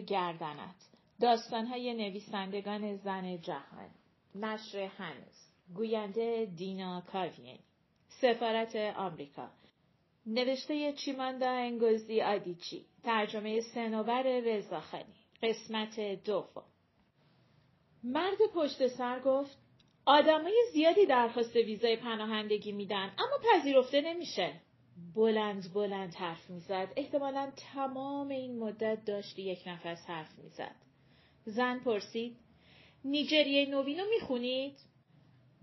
گردنت. داستانهای نویسندگان زن جهان. نشر هنوز. گوینده دینا کاویانی. سفارت آمریکا. نوشته چیماندا انگوزی آدیچی. ترجمه سنوبر رضاخانی قسمت دوم. مرد پشت سر گفت آدمای زیادی درخواست ویزای پناهندگی میدن اما پذیرفته نمیشه. بلند بلند حرف می‌زد. احتمالا تمام این مدت داشتی یک نفس حرف می‌زد. زن پرسید نیجریه نوینو می‌خونید؟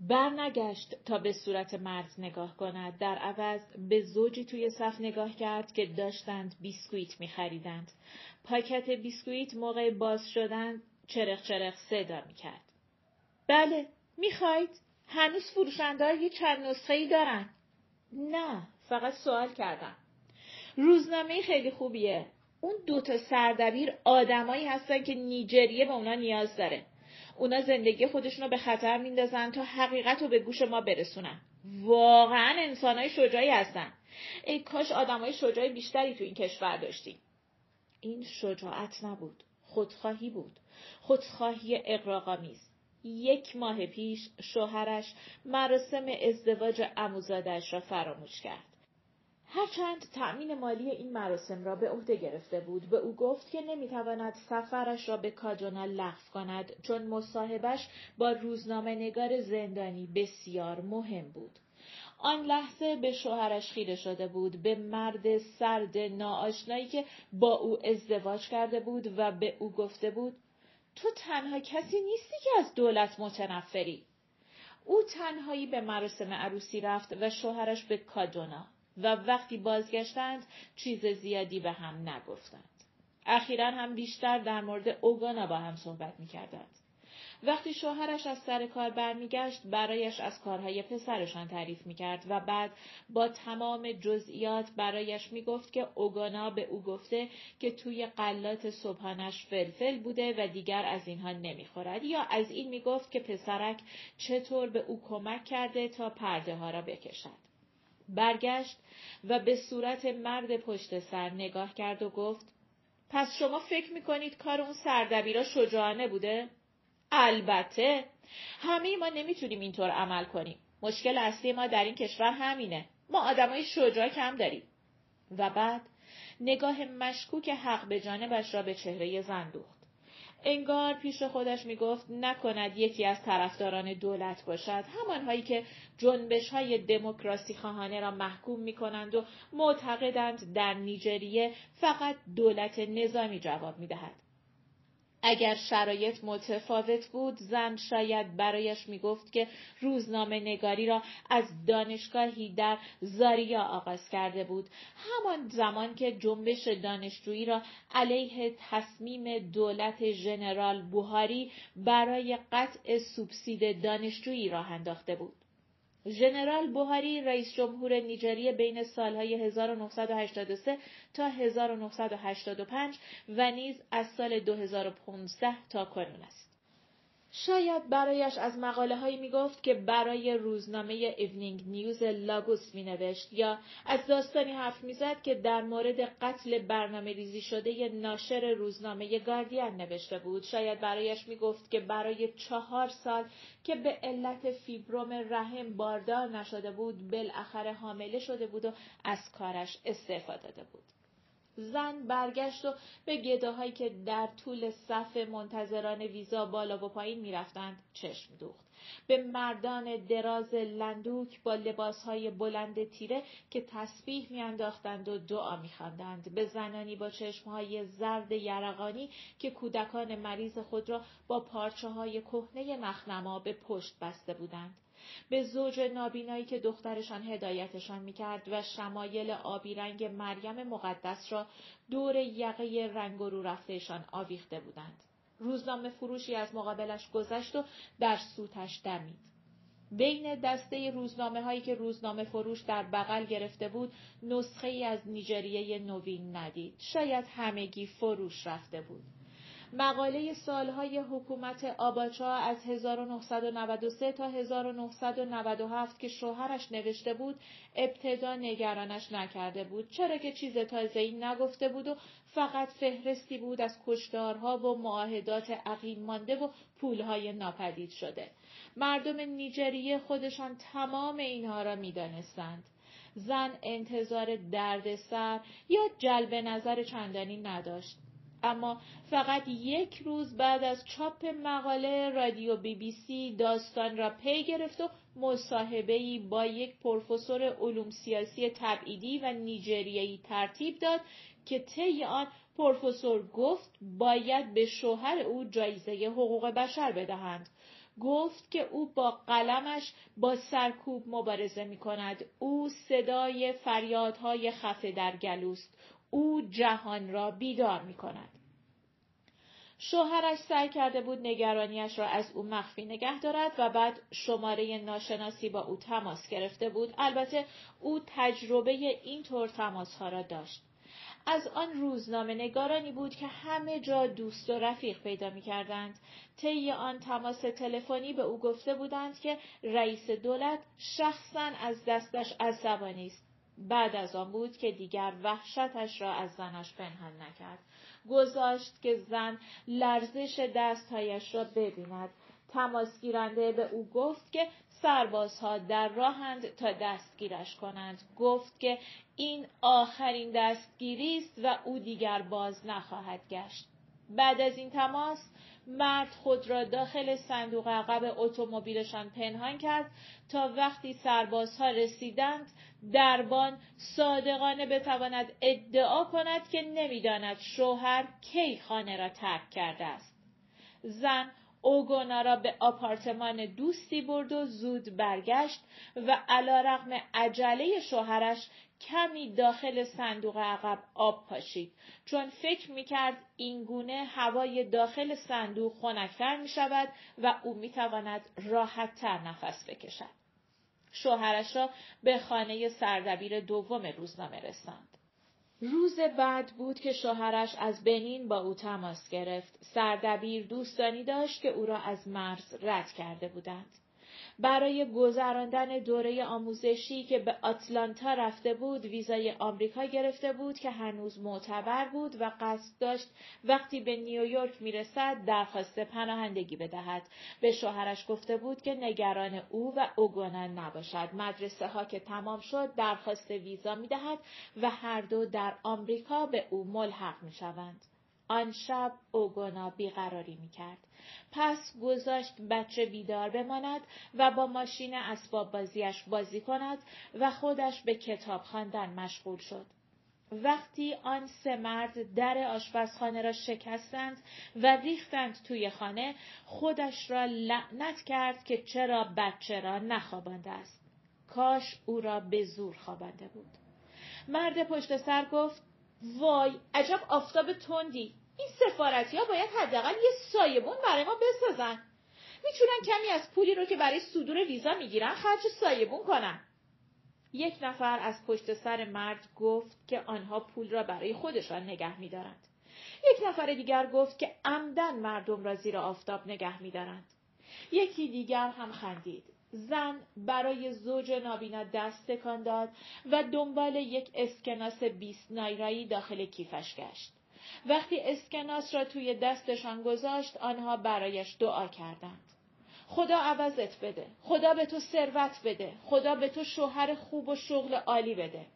برنگشت تا به صورت مرد نگاه کند. در عوض به زوجی توی صف نگاه کرد که داشتند بیسکویت میخریدند. پاکت بیسکویت موقع باز شدن چرخ چرخ صدا می‌کرد. بله می‌خواید هنوز فروشنده یه چند نسخه ای دارن. نه. فقط سوال کردم. روزنامه خیلی خوبیه. اون دوتا سردبیر آدمایی هستن که نیجریه به اونا نیاز داره. اونا زندگی خودشون رو به خطر میندازن تا حقیقت رو به گوش ما برسونن. واقعا انسانهای شجاعی هستن. ای کاش آدمای شجاعی بیشتری تو این کشور داشتیم. این شجاعت نبود. خودخواهی بود. خودخواهی اقراقامیز یک ماه پیش شوهرش مراسم ازدواج عموزادش را فراموش کرد. هرچند تأمین مالی این مراسم را به عهده گرفته بود به او گفت که نمی‌تواند سفرش را به کاجونا لغو کند چون مصاحبش با روزنامه نگار زندانی بسیار مهم بود. آن لحظه به شوهرش خیره شده بود به مرد سرد ناآشنایی که با او ازدواج کرده بود و به او گفته بود تو تنها کسی نیستی که از دولت متنفری. او تنهایی به مراسم عروسی رفت و شوهرش به کادونا و وقتی بازگشتند چیز زیادی به هم نگفتند. اخیرا هم بیشتر در مورد اوگانا با هم صحبت می کردند. وقتی شوهرش از سر کار برمیگشت برایش از کارهای پسرشان تعریف می‌کرد و بعد با تمام جزئیات برایش می‌گفت که اوگانا به او گفته که توی قلات صبحانش فلفل بوده و دیگر از اینها نمی‌خورد یا از این می‌گفت که پسرک چطور به او کمک کرده تا پرده ها را بکشد. برگشت و به صورت مرد پشت سر نگاه کرد و گفت پس شما فکر می‌کنید کار اون سردبیرا شجاعانه بوده؟ البته همه ما نمی‌تونیم اینطور عمل کنیم. مشکل اصلی ما در این کشور همینه. ما آدمای شجاع کم داریم. و بعد نگاه مشکوک حق به جانبش را به چهره زن دوخت. انگار پیش خودش می‌گفت نکند یکی از طرفداران دولت باشد همانهایی که جنبش های دموکراسی خواهانه را محکوم می کنند و معتقدند در نیجریه فقط دولت نظامی جواب می دهد. اگر شرایط متفاوت بود زن شاید برایش می‌گفت که روزنامه نگاری را از دانشگاهی در زاریا آغاز کرده بود. همان زمان که جنبش دانشجویی را علیه تصمیم دولت ژنرال بوهاری برای قطع سوبسید دانشجویی راه انداخته بود. ژنرال بوهاری رئیس جمهور نیجریه بین سالهای 1983 تا 1985 و نیز از سال 2015 تا کنون است. شاید برایش از مقاله هایی می گفت که برای روزنامه ایونینگ نیوز لاگوس می نوشت یا از داستانی حرف می زد که در مورد قتل برنامه ریزی شده ناشر روزنامه گاردین نوشته بود. شاید برایش می گفت که برای چهار سال که به علت فیبروم رحم باردار نشده بود بالاخره حامله شده بود و از کارش استعفا داده بود. زن برگشت و به گداهایی که در طول صف منتظران ویزا بالا و پایین می‌رفتند چشم دوخت. به مردان دراز لندوک با لباسهای بلند تیره که تسبیح میانداختند و دعا میخواندند. به زنانی با چشمهای زرد یرقانی که کودکان مریض خود را با پارچه های کهنه مخنما به پشت بسته بودند. به زوج نابینایی که دخترشان هدایتشان می‌کرد و شمایل آبی رنگ مریم مقدس را دور یقه رنگ رو رفتهشان آویخته بودند. روزنامه فروشی از مقابلش گذشت و در سوتش دمید. بین دسته روزنامه هایی که روزنامه فروش در بغل گرفته بود نسخه ای از نیجریه نوین ندید. شاید همگی فروش رفته بود. مقاله سالهای حکومت آباچا از 1993 تا 1997 که شوهرش نوشته بود ابتدا نگرانش نکرده بود. چرا که چیز تازه‌ای نگفته بود و فقط فهرستی بود از کشدارها و معاهدات عقیم مانده و پولهای ناپدید شده. مردم نیجریه خودشان تمام اینها را می‌دانستند. زن انتظار دردسر یا جلب نظر چندانی نداشت. اما فقط یک روز بعد از چاپ مقاله رادیو بی بی سی داستان را پی گرفت و مصاحبه‌ای با یک پروفسور علوم سیاسی تبعیدی و نیجریه‌ای ترتیب داد که طی آن پروفسور گفت باید به شوهر او جایزه حقوق بشر بدهند گفت که او با قلمش با سرکوب مبارزه می کند. او صدای فریادهای خفه در گلوست. او جهان را بیدار می کند. شوهرش سعی کرده بود نگرانیش را از او مخفی نگه دارد و بعد شماره ناشناسی با او تماس گرفته بود. البته او تجربه این طور تماس ها را داشت. از آن روزنامه نگارانی بود که همه جا دوست و رفیق پیدا می کردند. طی آن تماس تلفنی به او گفته بودند که رئیس دولت شخصا از دستش عصبانی است. بعد از آن بود که دیگر وحشتش را از زنش پنهان نکرد. گذاشت که زن لرزش دستهایش را ببیند. تماس گیرنده به او گفت که سربازها در راهند تا دستگیرش کنند. گفت که این آخرین دستگیری است و او دیگر باز نخواهد گشت. بعد از این تماس مرد خود را داخل صندوق عقب اتومبیلشان پنهان کرد تا وقتی سربازها رسیدند دربان صادقانه بتواند ادعا کند که نمی‌داند شوهر کی خانه را ترک کرده است. زن اوگونا را به آپارتمان دوستی برد و زود برگشت و علا رقم عجله شوهرش کمی داخل صندوق عقب آب پاشید چون فکر می‌کرد این گونه هوای داخل صندوق خنکتر می شود و او می تواند راحت تر نفس بکشد. شوهرش را به خانه سردبیر دوم روزنامه رساند. روز بعد بود که شوهرش از بنین با او تماس گرفت. سردبیر دوستانی داشت که او را از مرز رد کرده بودند. برای گذراندن دوره آموزشی که به آتلانتا رفته بود ویزای آمریکا گرفته بود که هنوز معتبر بود و قصد داشت وقتی به نیویورک می‌رسد درخواست پناهندگی بدهد. به شوهرش گفته بود که نگران او و اوگونن نباشد. مدرسه ها که تمام شد درخواست ویزا می‌دهد و هر دو در آمریکا به او ملحق می‌شوند. آن شب اوگونا بیقراری می‌کرد. پس گذاشت بچه بیدار بماند و با ماشین اسباب بازیش بازی کند و خودش به کتاب خواندن مشغول شد. وقتی آن سه مرد در آشپزخانه را شکستند و ریختند توی خانه خودش را لعنت کرد که چرا بچه را نخوابانده است. کاش او را به زور خوابانده بود. مرد پشت سر گفت وای عجب آفتاب تندی. این سفارتی ها باید حداقل یه سایبون برای ما بسازن. می‌تونن کمی از پولی رو که برای صدور ویزا می‌گیرن خرج سایبون کنن. یک نفر از پشت سر مرد گفت که آنها پول را برای خودشان نگه میدارند. یک نفر دیگر گفت که عمدن مردم را زیر آفتاب نگه میدارند. یکی دیگر هم خندید. زن برای زوج نابینا دست تکان داد و دنبال یک اسکناس 20 نایرایی داخل کیفش گشت. وقتی اسکناس را توی دستشان گذاشت آنها برایش دعا کردند. خدا عوضت بده. خدا به تو ثروت بده. خدا به تو شوهر خوب و شغل عالی بده.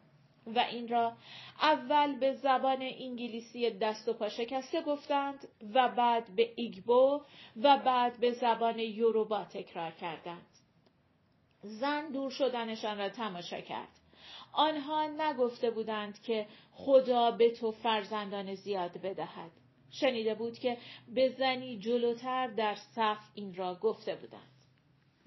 و این را اول به زبان انگلیسی دست و پا شکسته گفتند و بعد به ایگبو و بعد به زبان یوروبا تکرار کردند. زن دور شدنشان را تماشا کرد. آنها نگفته بودند که خدا به تو فرزندان زیاد بدهد. شنیده بود که به زنی جلوتر در صف این را گفته بودند.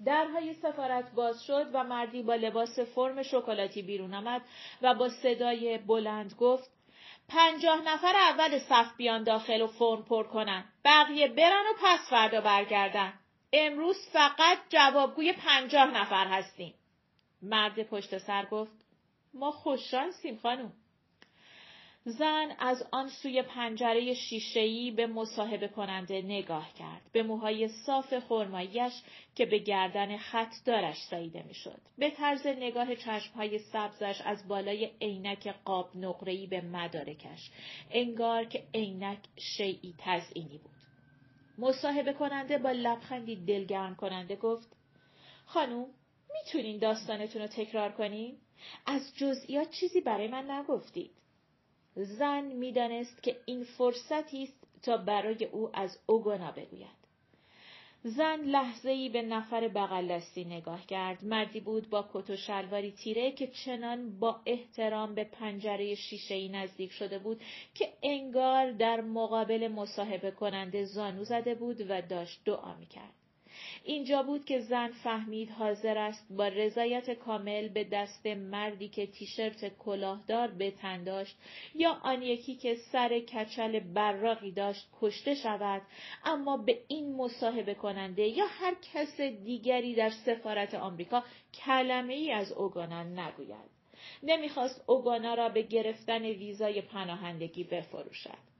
درهای سفارت باز شد و مردی با لباس فرم شکلاتی بیرون آمد و با صدای بلند گفت پنجاه نفر اول صف بیان داخل و فرم پر کنن. بقیه برن و پس فردا برگردن. امروز فقط جوابگوی پنجاه نفر هستیم. مرد پشت سر گفت ما خوششانسیم خانم. زن از آن سوی پنجره شیشهای به مصاحبه کننده نگاه کرد. به موهای صاف خرماییش که به گردن خط دارش ساییده می‌شد. به طرز نگاه چشمهای سبزش از بالای عینک قاب نقره‌ای به مدارکش. انگار که عینک شیعی تزئینی بود. مصاحبه کننده با لبخندی دلگرم کننده گفت خانوم می‌تونین داستانتون رو تکرار کنین؟ از جزئیات چیزی برای من نگفتید. زن می‌دانست که این فرصتی است تا برای او از اوگونا بگوید. زن لحظه ای به نفر بغلستی نگاه کرد. مردی بود با کت و شلواری تیره که چنان با احترام به پنجره شیشه ای نزدیک شده بود که انگار در مقابل مصاحبه کننده زانو زده بود و داشت دعا می کرد. اینجا بود که زن فهمید حاضر است با رضایت کامل به دست مردی که تیشرت کلاهدار به تن داشت یا آن یکی که سر کچل براقی داشت کشته شود اما به این مصاحبه کننده یا هر کس دیگری در سفارت آمریکا کلمه ای از اوگانا نگوید. نمی‌خواست اوگانا را به گرفتن ویزای پناهندگی بفروشد.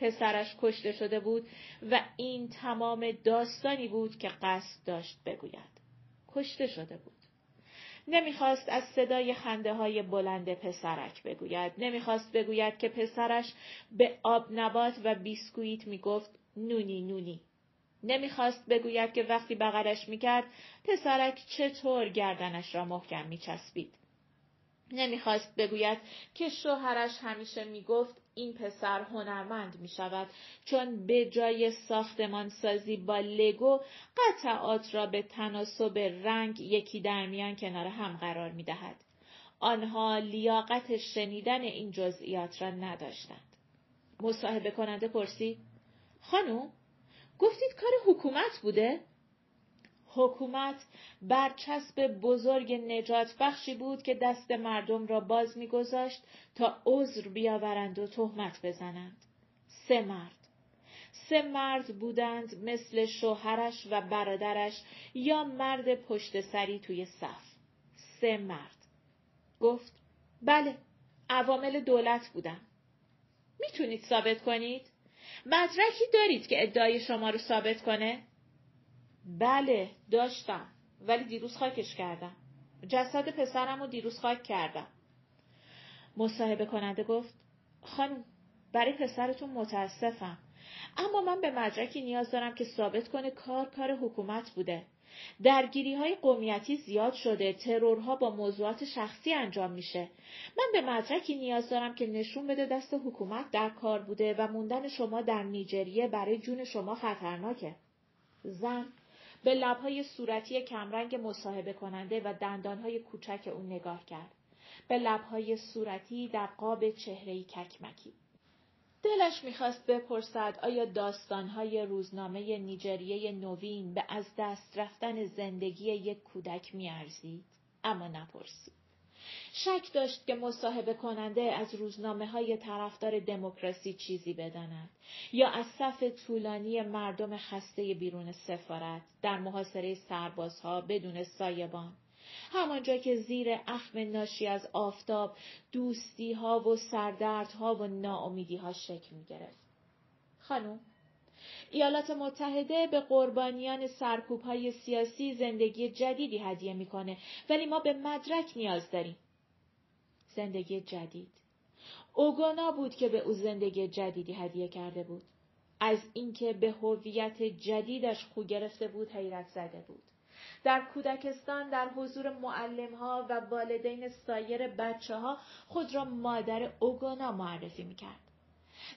پسرش کشته شده بود و این تمام داستانی بود که قصد داشت بگوید. کشته شده بود. نمی‌خواست از صدای خنده های بلند پسرک بگوید. نمی‌خواست بگوید که پسرش به آب نبات و بیسکویت می‌گفت نونی نونی. نمی‌خواست بگوید که وقتی بغلش می‌کرد پسرک چطور گردنش را محکم میچسبید. نمی‌خواست بگوید که شوهرش همیشه می‌گفت این پسر هنرمند می شود چون به جای ساختمان سازی با لگو قطعات را به تناسب رنگ یکی در میان کنار هم قرار می دهد. آنها لیاقت شنیدن این جزئیات را نداشتند. مصاحبه کننده پرسید خانم گفتید کار حکومت بوده؟ حکومت برچسب بزرگ نجات بخشی بود که دست مردم را باز میگذاشت تا عذر بیاورند و تهمت بزنند. سه مرد. سه مرد بودند مثل شوهرش و برادرش یا مرد پشت سری توی صف. سه مرد. گفت بله عوامل دولت بودن. می‌تونید ثابت کنید؟ مدرکی دارید که ادعای شما رو ثابت کنه؟ بله داشتم ولی دیروز خاکش کردم. جسد پسرم رو دیروز خاک کردم. مصاحبه کننده گفت خانم برای پسرتون متاسفم اما من به مدرکی نیاز دارم که ثابت کنه کار کار حکومت بوده. درگیری های قومیتی زیاد شده، ترورها با موضوعات شخصی انجام میشه. من به مدرکی نیاز دارم که نشون بده دست حکومت در کار بوده و موندن شما در نیجریه برای جون شما خطرناکه. زن به لبهای صورتی کمرنگ مصاحبه کننده و دندانهای کوچک او نگاه کرد. به لبهای صورتی در قاب چهرهی ککمکی. دلش می‌خواست بپرسد آیا داستانهای روزنامه نیجریه نوین به از دست رفتن زندگی یک کودک میارزید اما نپرسید. شک داشت که مصاحبه کننده از روزنامه های طرفدار دموکراسی چیزی بداند یا از صف طولانی مردم خسته بیرون سفارت در محاصره سربازها بدون سایبان همانجا که زیر اخم ناشی از آفتاب دوستی ها و سردردها و ناامیدی ها شکل می گرفت. خانم ایالات متحده به قربانیان سرکوب های سیاسی زندگی جدیدی هدیه می‌کنه ولی ما به مدرک نیاز داریم. زندگی جدید. اوگونا بود که به او زندگی جدیدی هدیه کرده بود. از اینکه به هویت جدیدش خو گرفته بود حیرت زده بود. در کودکستان در حضور معلم ها و والدین سایر بچه ها خود را مادر اوگونا معرفی می کرد.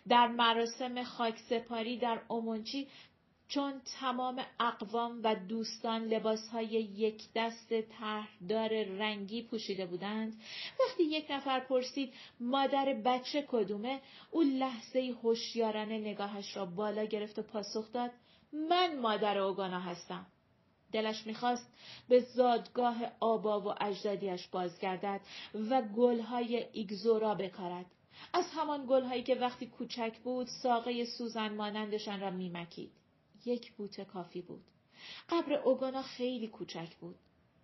در مراسم خاکسپاری در اومونچی چون تمام اقوام و دوستان لباسهای یک دست طرحدار رنگی پوشیده بودند. وقتی یک نفر پرسید مادر بچه کدومه؟ او لحظه هوشیارانه نگاهش را بالا گرفت و پاسخ داد من مادر اوگانا هستم. دلش می‌خواست به زادگاه آبا و اجدادیش بازگردد و گلهای ایگزورا بکارد. از همان گلهایی که وقتی کوچک بود ساقه سوزن مانندشان را میمکید یک بوته کافی بود. قبر اوگانا خیلی کوچک بود.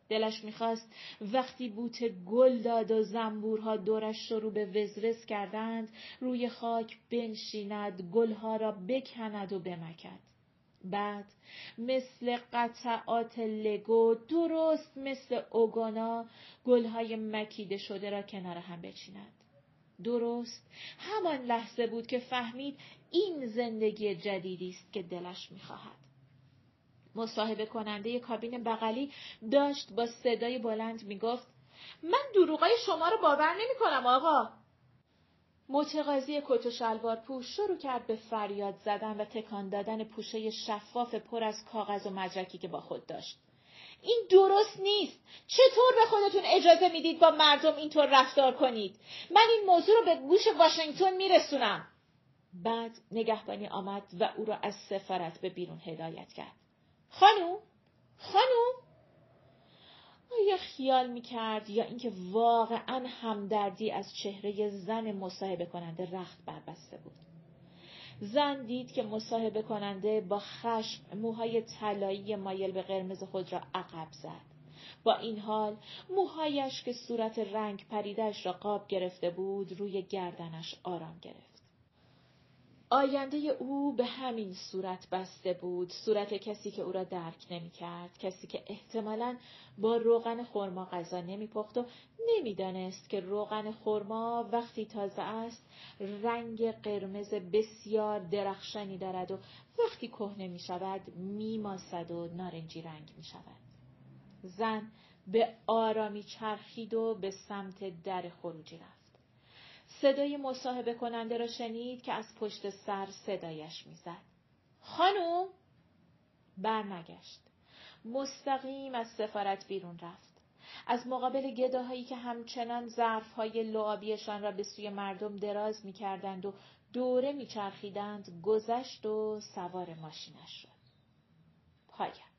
دلش می‌خواست وقتی بوت گل داد و زنبورها دورش شروع به وزوز کردند روی خاک بنشیند گلها را بکند و بمکد بعد مثل قطعات لگو درست مثل اوگانا گلهای مکیده شده را کنار هم بچیند درست همان لحظه بود که فهمید این زندگی جدیدی است که دلش می‌خواهد مصاحبه کننده کابین بغلی داشت با صدای بلند می‌گفت من دروغای شما رو باور نمی کنم آقا. متقاضی کت و شلوار پوش شروع کرد به فریاد زدن و تکان دادن پوشه شفاف پر از کاغذ و مدرکی که با خود داشت. این درست نیست. چطور به خودتون اجازه می‌دید با مردم اینطور رفتار کنید؟ من این موضوع رو به گوش واشنگتن میرسونم. بعد نگهبانی آمد و او را از سفارت به بیرون هدایت کرد. خانوم خانوم آیا خیال می‌کرد یا اینکه واقعا همدردی از چهره زن مصاحبه کننده رخت بربسته بود زن دید که مصاحبه کننده با خشم موهای طلایی مایل به قرمز خود را عقب زد. با این حال موهایش که صورت رنگ پریدش را قاب گرفته بود روی گردنش آرام گرفت. آینده او به همین صورت بسته بود. صورت کسی که او را درک نمی کرد کسی که احتمالا با روغن خرما غذا نمی پخت و نمی‌دانست که روغن خرما وقتی تازه است رنگ قرمز بسیار درخشانی دارد و وقتی کهنه می شود می ماسد و نارنجی رنگ می شود زن به آرامی چرخید و به سمت در خروجی رفت. صدای مصاحبه کننده را شنید که از پشت سر صدایش می‌زد. خانوم برنگشت. مستقیم از سفارت بیرون رفت. از مقابل گداهایی که همچنان ظرفهای لعابیشان را به سوی مردم دراز می‌کردند و دوره میچرخیدند گذشت و سوار ماشینش شد. پایان